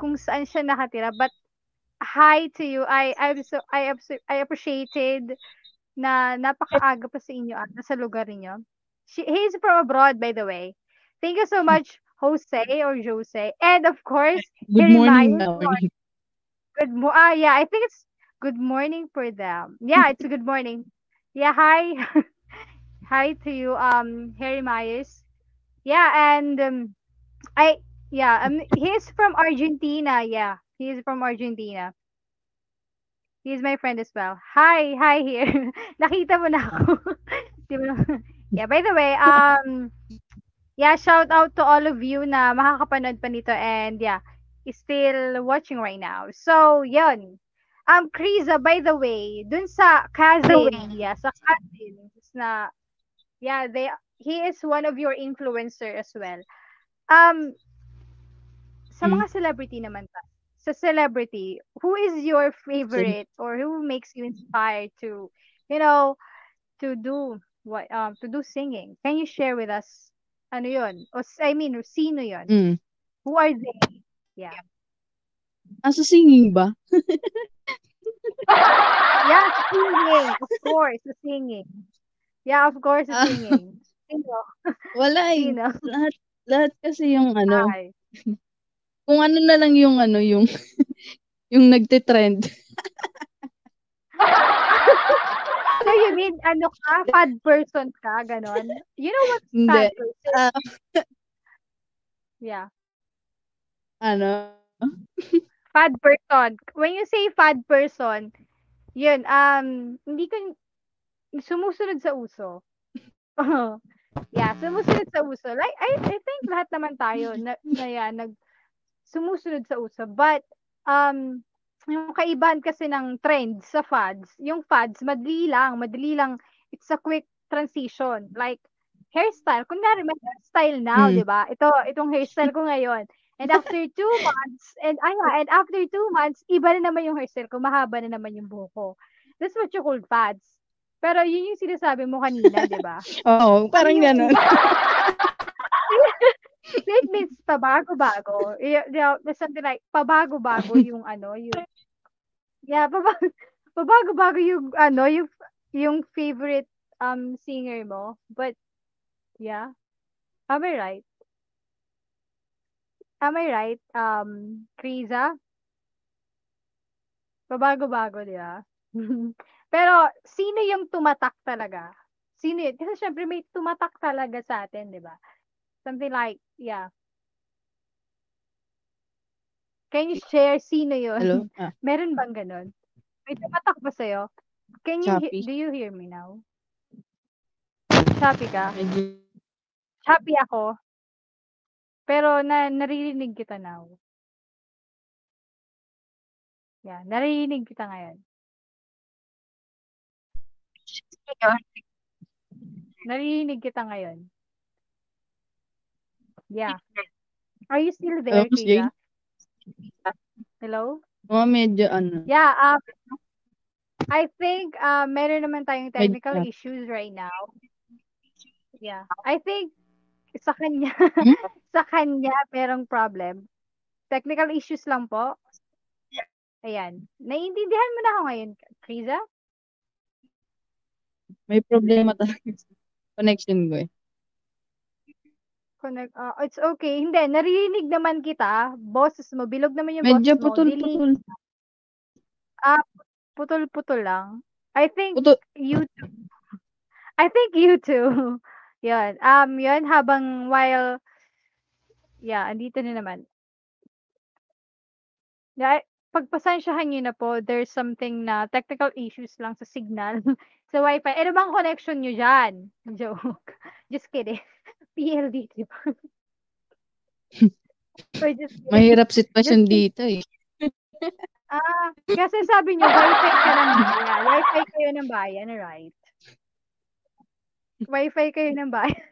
kung saan siya nakatira, but hi to you. I I so I I appreciated na napakaaga pa sa inyo at nasa lugar niyo. She, he's from abroad, by the way. Thank you so much, Jose or Jose. And of course, good morning. Flores. good mo ah yeah, I think it's good morning for them. Yeah, it's a good morning. Yeah, hi. hi to you, um, Harry Myers. Yeah, and um, I yeah, um, he's from Argentina. Yeah, he's from Argentina. He's my friend as well. Hi, hi here. Nakita mo na ako. Di mo na- yeah, by the way, um, yeah, shout out to all of you na makakapanood pa nito and yeah, is still watching right now. So, yun. Um, Kriza, by the way, dun sa cousin, yeah, sa cousin, na, yeah, they, he is one of your influencer as well. Um, sa Hmm. mga celebrity naman ta, sa celebrity, who is your favorite or who makes you inspired to, you know, to do what um to do singing? Can you share with us ano 'yon? O I mean, sino 'yon? Mm. Who are they? Yeah. Ah, sa singing ba? Yeah, singing. Of course, the singing. Yeah, of course, the Ah. singing. Sino? Wala eh. Sino? Lahat, lahat kasi yung ano, Ay. kung ano na lang yung ano, yung, yung nagtitrend. So you mean ano ka? Fad person ka? Ganon? You know what fad person? Ah, Yeah. Ano? Fad person. When you say fad person, yun, um, hindi ko, sumusunod sa uso. yeah, sumusunod sa uso. Like, I, I think lahat naman tayo na, na yan, nag, sumusunod sa uso. But, um, yung kaibahan kasi ng trend sa fads, yung fads, madali lang, madali lang, it's a quick transition. Like, hairstyle, kunyari may hairstyle now, Mm. di ba? Ito, itong hairstyle ko ngayon. And after two months, and ay, and after two months, iba na naman yung hairstyle ko, mahaba na naman yung buhok ko. That's what you call fads. Pero yun yung sinasabi mo kanina, di ba? Oo, parang ganun. It means pabago-bago. You know, there's something like pabago-bago yung ano, yung Yeah, pabago, pabago-bago yung ano, yung yung favorite um singer mo. But yeah. Am I right? Am I right? Um, Kriza? Pabago-bago, di ba? Pero sino yung tumatak talaga? Sino yun? Kasi syempre may tumatak talaga sa atin, di ba? Something like, yeah. Can you share sino yun? Hello? Ah, Meron bang ganun? May tumatak ba sa'yo? Can you, Shopee. do you hear me now? Shopee ka? Happy ako. Pero na naririnig kita now. Yeah, naririnig kita ngayon. Naririnig kita ngayon. Yeah. Are you still there, Jane? Kira? Hello? mga medyo ano. Yeah, um, I think uh, meron naman tayong technical Medyo. issues right now. Yeah. I think sa kanya, Hmm? sa kanya merong problem. Technical issues lang po. Ayan. Naiintindihan mo na ako ngayon, Kriza? May problema talaga sa connection ko eh. Connect, uh, it's okay. Hindi, naririnig naman kita. Boses mo, bilog naman yung Medyo boses mo. Putol-putol. putol-putol lang. I think Putol. you too. I think you too. Yun. Um, yun, habang while, yeah, andito na naman. Yeah, pagpasensyahan nyo na po, there's something na technical issues lang sa signal sa wifi. Ano bang connection nyo dyan? Joke. Just kidding. PLDT ba? Or just kidding. Mahirap sitwasyon dito eh. Ah, kasi sabi niyo, wifi ka ng bayan. Wifi kayo ng bayan, right? Wifi kayo ng bayan.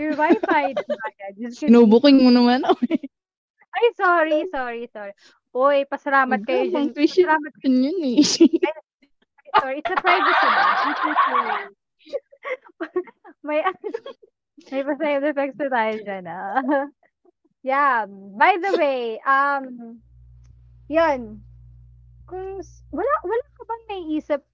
Your wifi ng bayan. Sinubuking mo naman ako eh. Ay, sorry, sorry, sorry. Uy, pasalamat kayo dyan. Pasalamat yun eh. Sorry, it's a privacy ba? May, may pa-side effects na tayo dyan, ah. yeah, by the way, um, yun, kung, wala, wala ka bang naiisip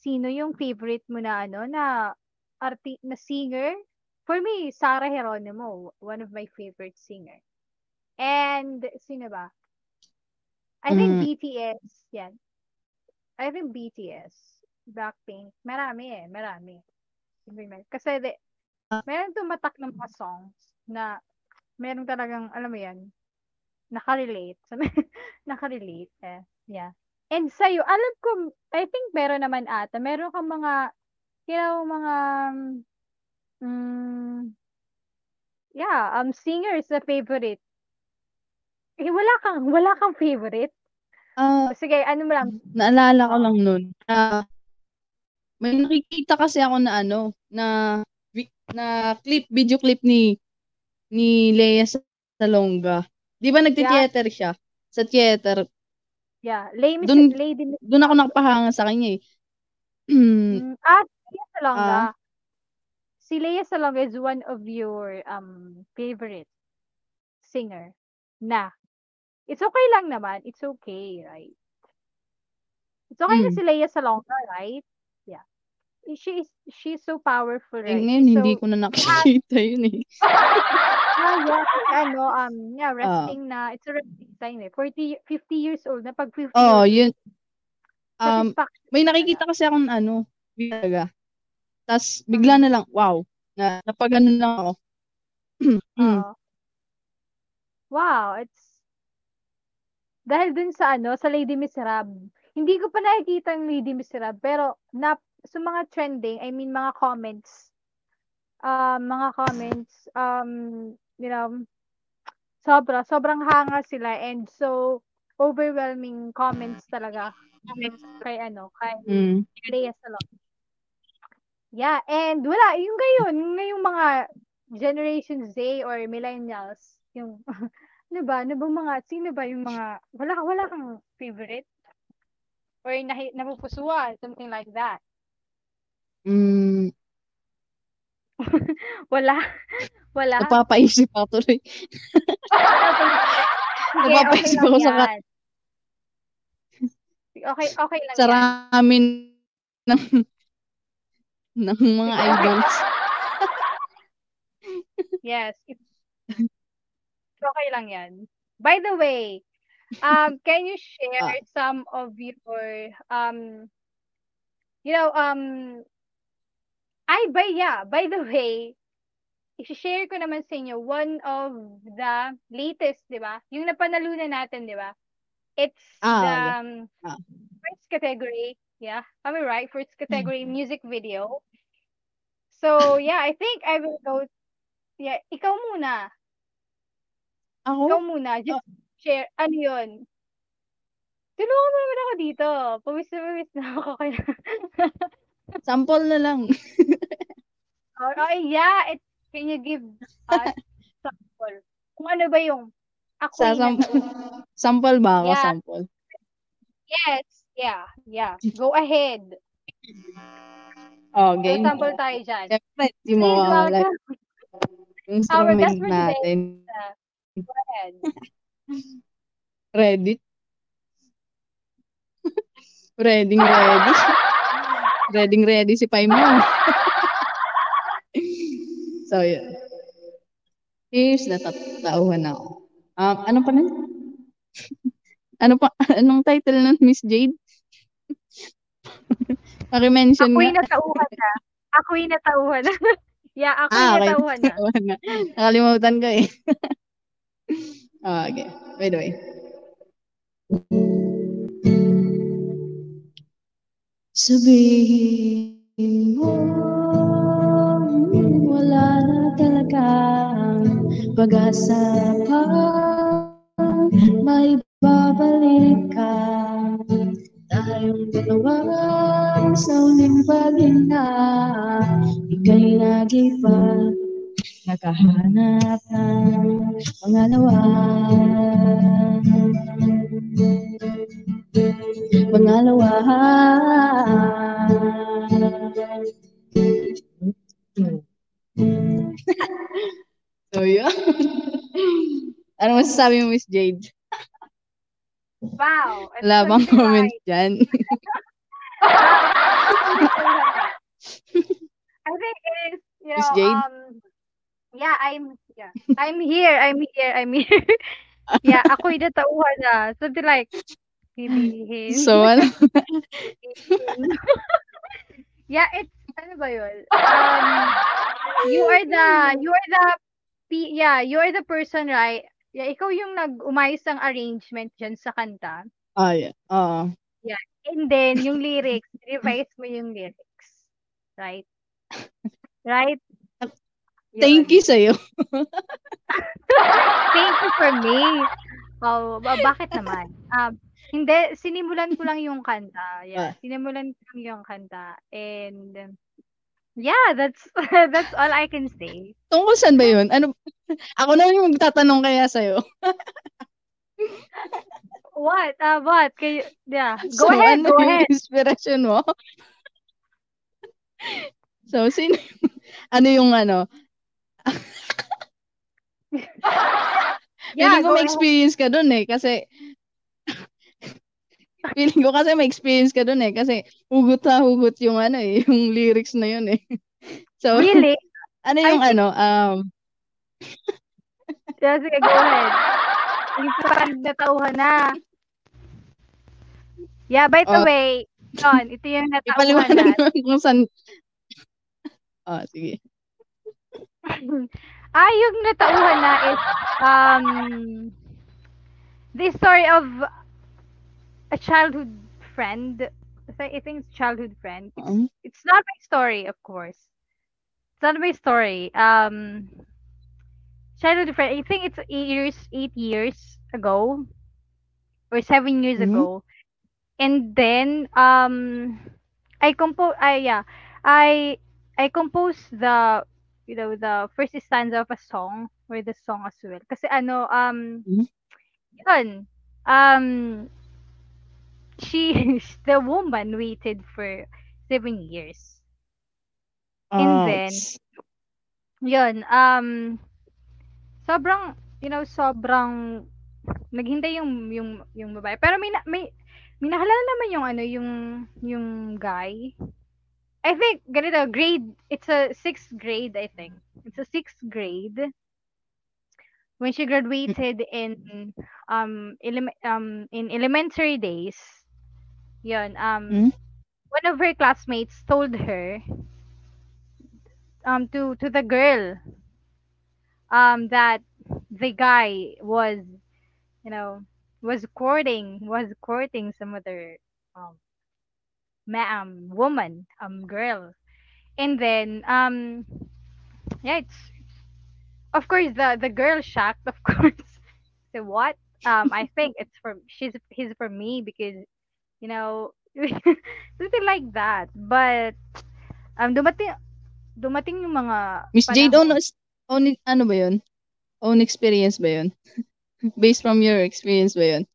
sino yung favorite mo na, ano, na, arti, na singer? For me, Sarah Geronimo, one of my favorite singer. And, sino ba? I think Mm. BTS, yan. I think BTS, Blackpink, marami eh, marami. Kasi de, meron tumatak ng mga songs na meron talagang, alam mo yan, nakarelate. nakarelate eh. Yeah. And sa'yo, alam ko, I think meron naman ata, meron kang mga, you know, mga, mm, yeah, um, singers na favorite. Eh, wala kang, wala kang favorite? Ah, Sige, ano mo lang, naalala ko lang nun. na may nakikita kasi ako na ano, na na clip, video clip ni ni Lea Salonga. Di ba nagti-theater siya? Sa theater. yeah, Lady, Dun- Lady Doon ako nakapahanga sa kanya eh. Mm, ah, Lea Salonga. Ah. Si Lea Salonga is one of your um favorite singer na. It's okay lang naman. It's okay, right? It's okay na Mm. si Lea Salonga, right? Yeah. She is she's so powerful, Eh, right? ngayon, She's hindi so, ko na nakikita yun eh. ah, yeah, ano, um, yeah, Ah. resting na, it's a resting sign eh. 40, 50 years old na, pag 50 Oh, years yun. Um, may nakikita kasi akong ano, talaga. Tapos bigla na lang, wow, na napagano lang ako. Mm. Oo. Wow, it's dahil dun sa ano, sa Lady Miserable. Hindi ko pa nakikita ang Lady Miserable, pero na sa mga trending, I mean mga comments, um, mga comments, um, you know, sobra, sobrang hanga sila and so overwhelming comments talaga kay ano, kay Mm. Lea Salon. Yeah, and wala, yung ngayon, ngayong mga Generation Z or millennials, yung, ano ba, ano bang mga, sino ba yung mga, wala, wala kang favorite? Or nahi, napupusuan, something like that. Mm. Wala. Wala. Napapaisip ako tuloy. Sige, okay Napapaisip lang ako sa ka- yan. Okay, okay lang Sa yan. ramin ng ng mga idols. Yes. Okay lang yan. By the way, um, can you share some of your, um, you know, um, ay, by, yeah, by the way, i-share ko naman sa inyo one of the latest, di ba? Yung napanalunan natin, di ba? It's Ah, the yeah. um, Ah. first category. Yeah, am I right? First category music video. So, yeah, I think I will go. Yeah, ikaw muna. Ikaw Ako? muna. Just share. Ano yun? Tulungan mo naman ako dito. Pawis na pawis na ako. Kaya... Sample na lang. oh, oh, yeah. It, can you give us sample? Kung ano ba yung ako Sa yung sam- nag- sample ba ako? Yeah. Sample. Yes. Yeah. Yeah. Go ahead. Oh, game. sample tayo dyan. Siyempre, di mo Please mawawala welcome. yung instrument guest for today. natin. Go ahead. Ready? ready, ready. ready, ready si Paimon. so, yun. Here's natatauhan ako. Um, ano pa nun? ano pa, anong title nun, Miss Jade? Paki-mention Ako'y nga. natauhan na. Ako'y natauhan na. yeah, ako'y Ah, okay. na. Natauhan na. Nakalimutan ko eh. Ah, okay. Wait, wait. Sabihin mo wala na talagang pag-asa pa may babalik ka tayong dalawa sa uling paghinga ika'y nag-iba nakahanap ng pangalawa pangalawa so yun ano masasabi mo Miss Jade? Wow. Wala so bang comments dyan? I think it is, you Miss know, Jade? um, yeah, I'm, yeah, I'm here, I'm here, I'm here. yeah, ako'y natauhan na. Something like, bibihin. so ano? yeah, it's, ano ba yun? Um, you are the, you are the, yeah, you are the person, right? Yeah, ikaw yung nag-umayos ng arrangement dyan sa kanta. Ah, yeah. Oo. And then, yung lyrics, revise mo yung lyrics. Right? Right? Thank you sa'yo. Thank you for me. Oh, ba- bakit naman? Um, hindi, sinimulan ko lang yung kanta. Yeah, Ah. sinimulan ko lang yung kanta. And, yeah, that's that's all I can say. Tungkol saan ba yun? Ano? Ako na yung magtatanong kaya sa'yo. What? Uh, what? Kayo, yeah. So, Go ahead, ano go yung ahead. inspiration mo? so, sino, ano yung ano? Yeah, Feeling ko may experience ka dun eh. Kasi, feeling ko kasi may experience ka dun eh. Kasi, hugot na hugot yung ano eh, yung lyrics na yun eh. So, Really? ano I yung think- ano, um, Yeah, sige, go ahead. Parang natauhan na. Yeah, by the Oh. way, John, ito yung natauhan ipaliwanag na. naman kung saan. Ah, sige. Ah, yung natauhan na is um the story of a childhood friend. I think it's childhood friend. It's, Mm. it's not my story, of course. It's not my story. Um, childhood friend. I think it's eight years, eight years ago, or seven years Mhm. ago. And then um, I compose. I yeah, I I composed the you know the first stanza of a song or the song as well. Kasi ano um, Mhm. yun um, she the woman waited for seven years. And then, Ouch. Yun, um, sobrang, you know, sobrang naghintay yung yung yung babae. Pero may may nakalala naman yung ano, yung yung guy. I think ganito grade, it's a sixth grade, I think. It's a sixth grade. When she graduated in um elem- um in elementary days. Yun, um Mhm. one of her classmates told her um to to the girl um that the guy was you know was courting was courting some other um ma- um woman um girl and then um yeah it's of course the the girl shocked of course so what um i think it's for she's he's for me because you know something like that but um dumating dumating yung mga Miss Jade, own, panahon- own, ano ba yun? Own experience ba yun? Based from your experience ba yun?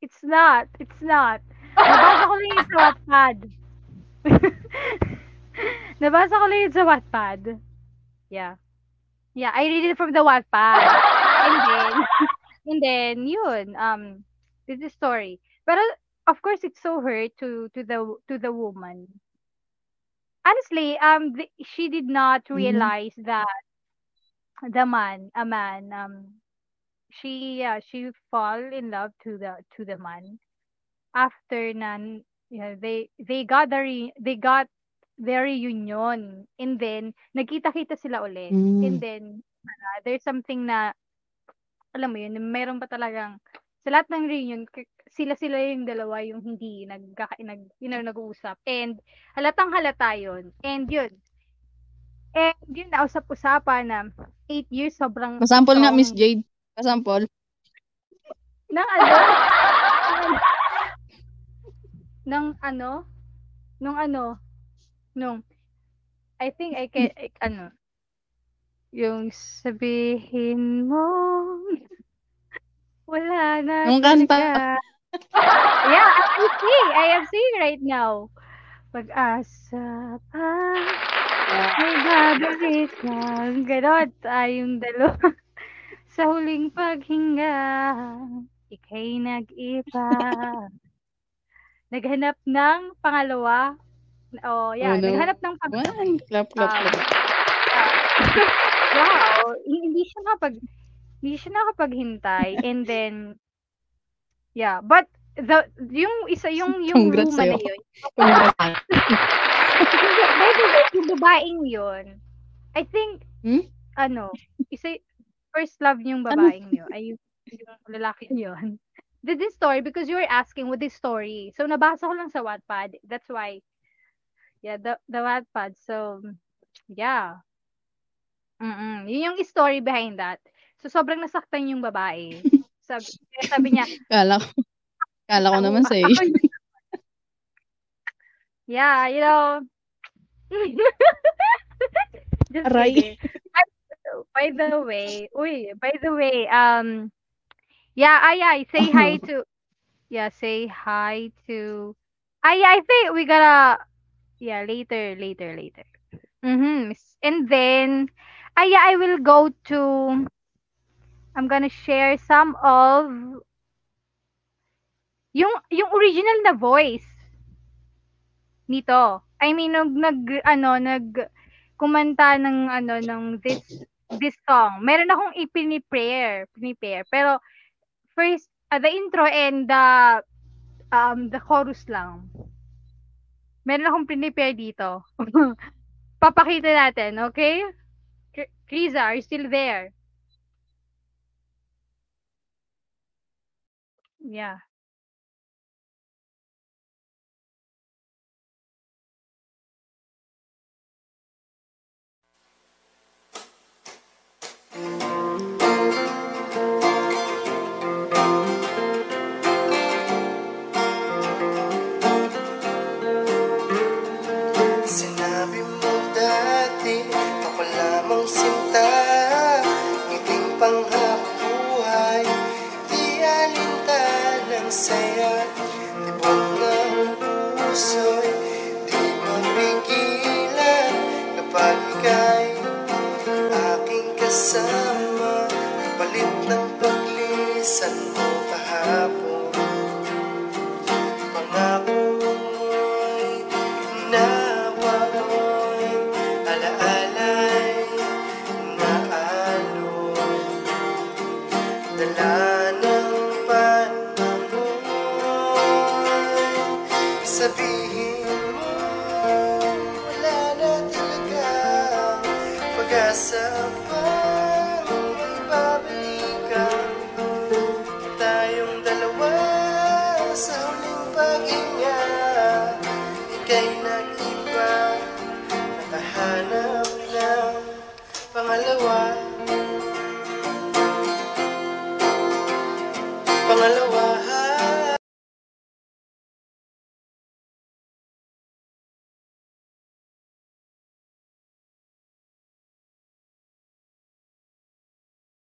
It's not. It's not. Nabasa ko lang yun sa Wattpad. Nabasa ko lang yun sa Wattpad. Yeah. Yeah, I read it from the Wattpad. And then, and then, yun, um, this is story. Pero, of course, it's so hurt to, to the, to the woman. Honestly, um, th- she did not Mhm. realize that the man, a man, um, she yeah she fall in love to the to the man after nan yeah, they they got the re, they got their reunion. And then nagkita-kita sila ulit. And Mm. then uh, there's something na alam mo yun meron pa talagang sa lahat ng reunion sila-sila yung dalawa yung hindi nagkaka nag you know nag-uusap. And halatang halata yun. And yun. And yun na usap-usapan na 8 years sobrang Pasample nga, Miss strong. Jade. Pasample. ng ano ng ano nung ano nung I think I can I- ano yung sabihin mo wala na Yung kanta. yeah I sing I am singing right now. Pag-asa pa may babalik lang ganon. Tayong dalawa. Sa huling paghinga ika'y nag-iba naghanap ng pangalawa oh yeah Oh, no. naghanap ng pang One. Clap, clap, Um, clap. wow hi- hindi siya nakapag hindi siya nakapaghintay and then yeah but the yung isa yung yung Congrats luma na sa'yo. yun Congrats. by the way yung babaeng yun I think Hmm? ano isa first love yung Ano? babaeng yun ay yung, yung lalaki yun the this story because you were asking what this story so nabasa ko lang sa Wattpad that's why yeah the the Wattpad so yeah Mm, yun yung story behind that. So sobrang nasaktan yung babae. Sabi, sabi niya, Kala ko. Kala ko naman sa'yo. Yeah, you know. Just Aray. By the way, uy, by the way, um, yeah, ay, ay, say hi to, yeah, say hi to, ay, I think we gotta, yeah, later, later, later. Mm-hmm. And then, ay, yeah, I will go to, I'm gonna share some of yung yung original na voice nito. I mean, nag, nag ano, nag kumanta ng ano ng this this song. Meron akong ipini-prayer, prepare. Pero first uh, the intro and the um the chorus lang. Meron akong prepare dito. Papakita natin, okay? Kr- Kriza, are you still there? Yeah. Sinabi Ngiting panghabuhay Di alintan saya Tibok ng puso'y Di mapigilan Kapag ika'y aking kasama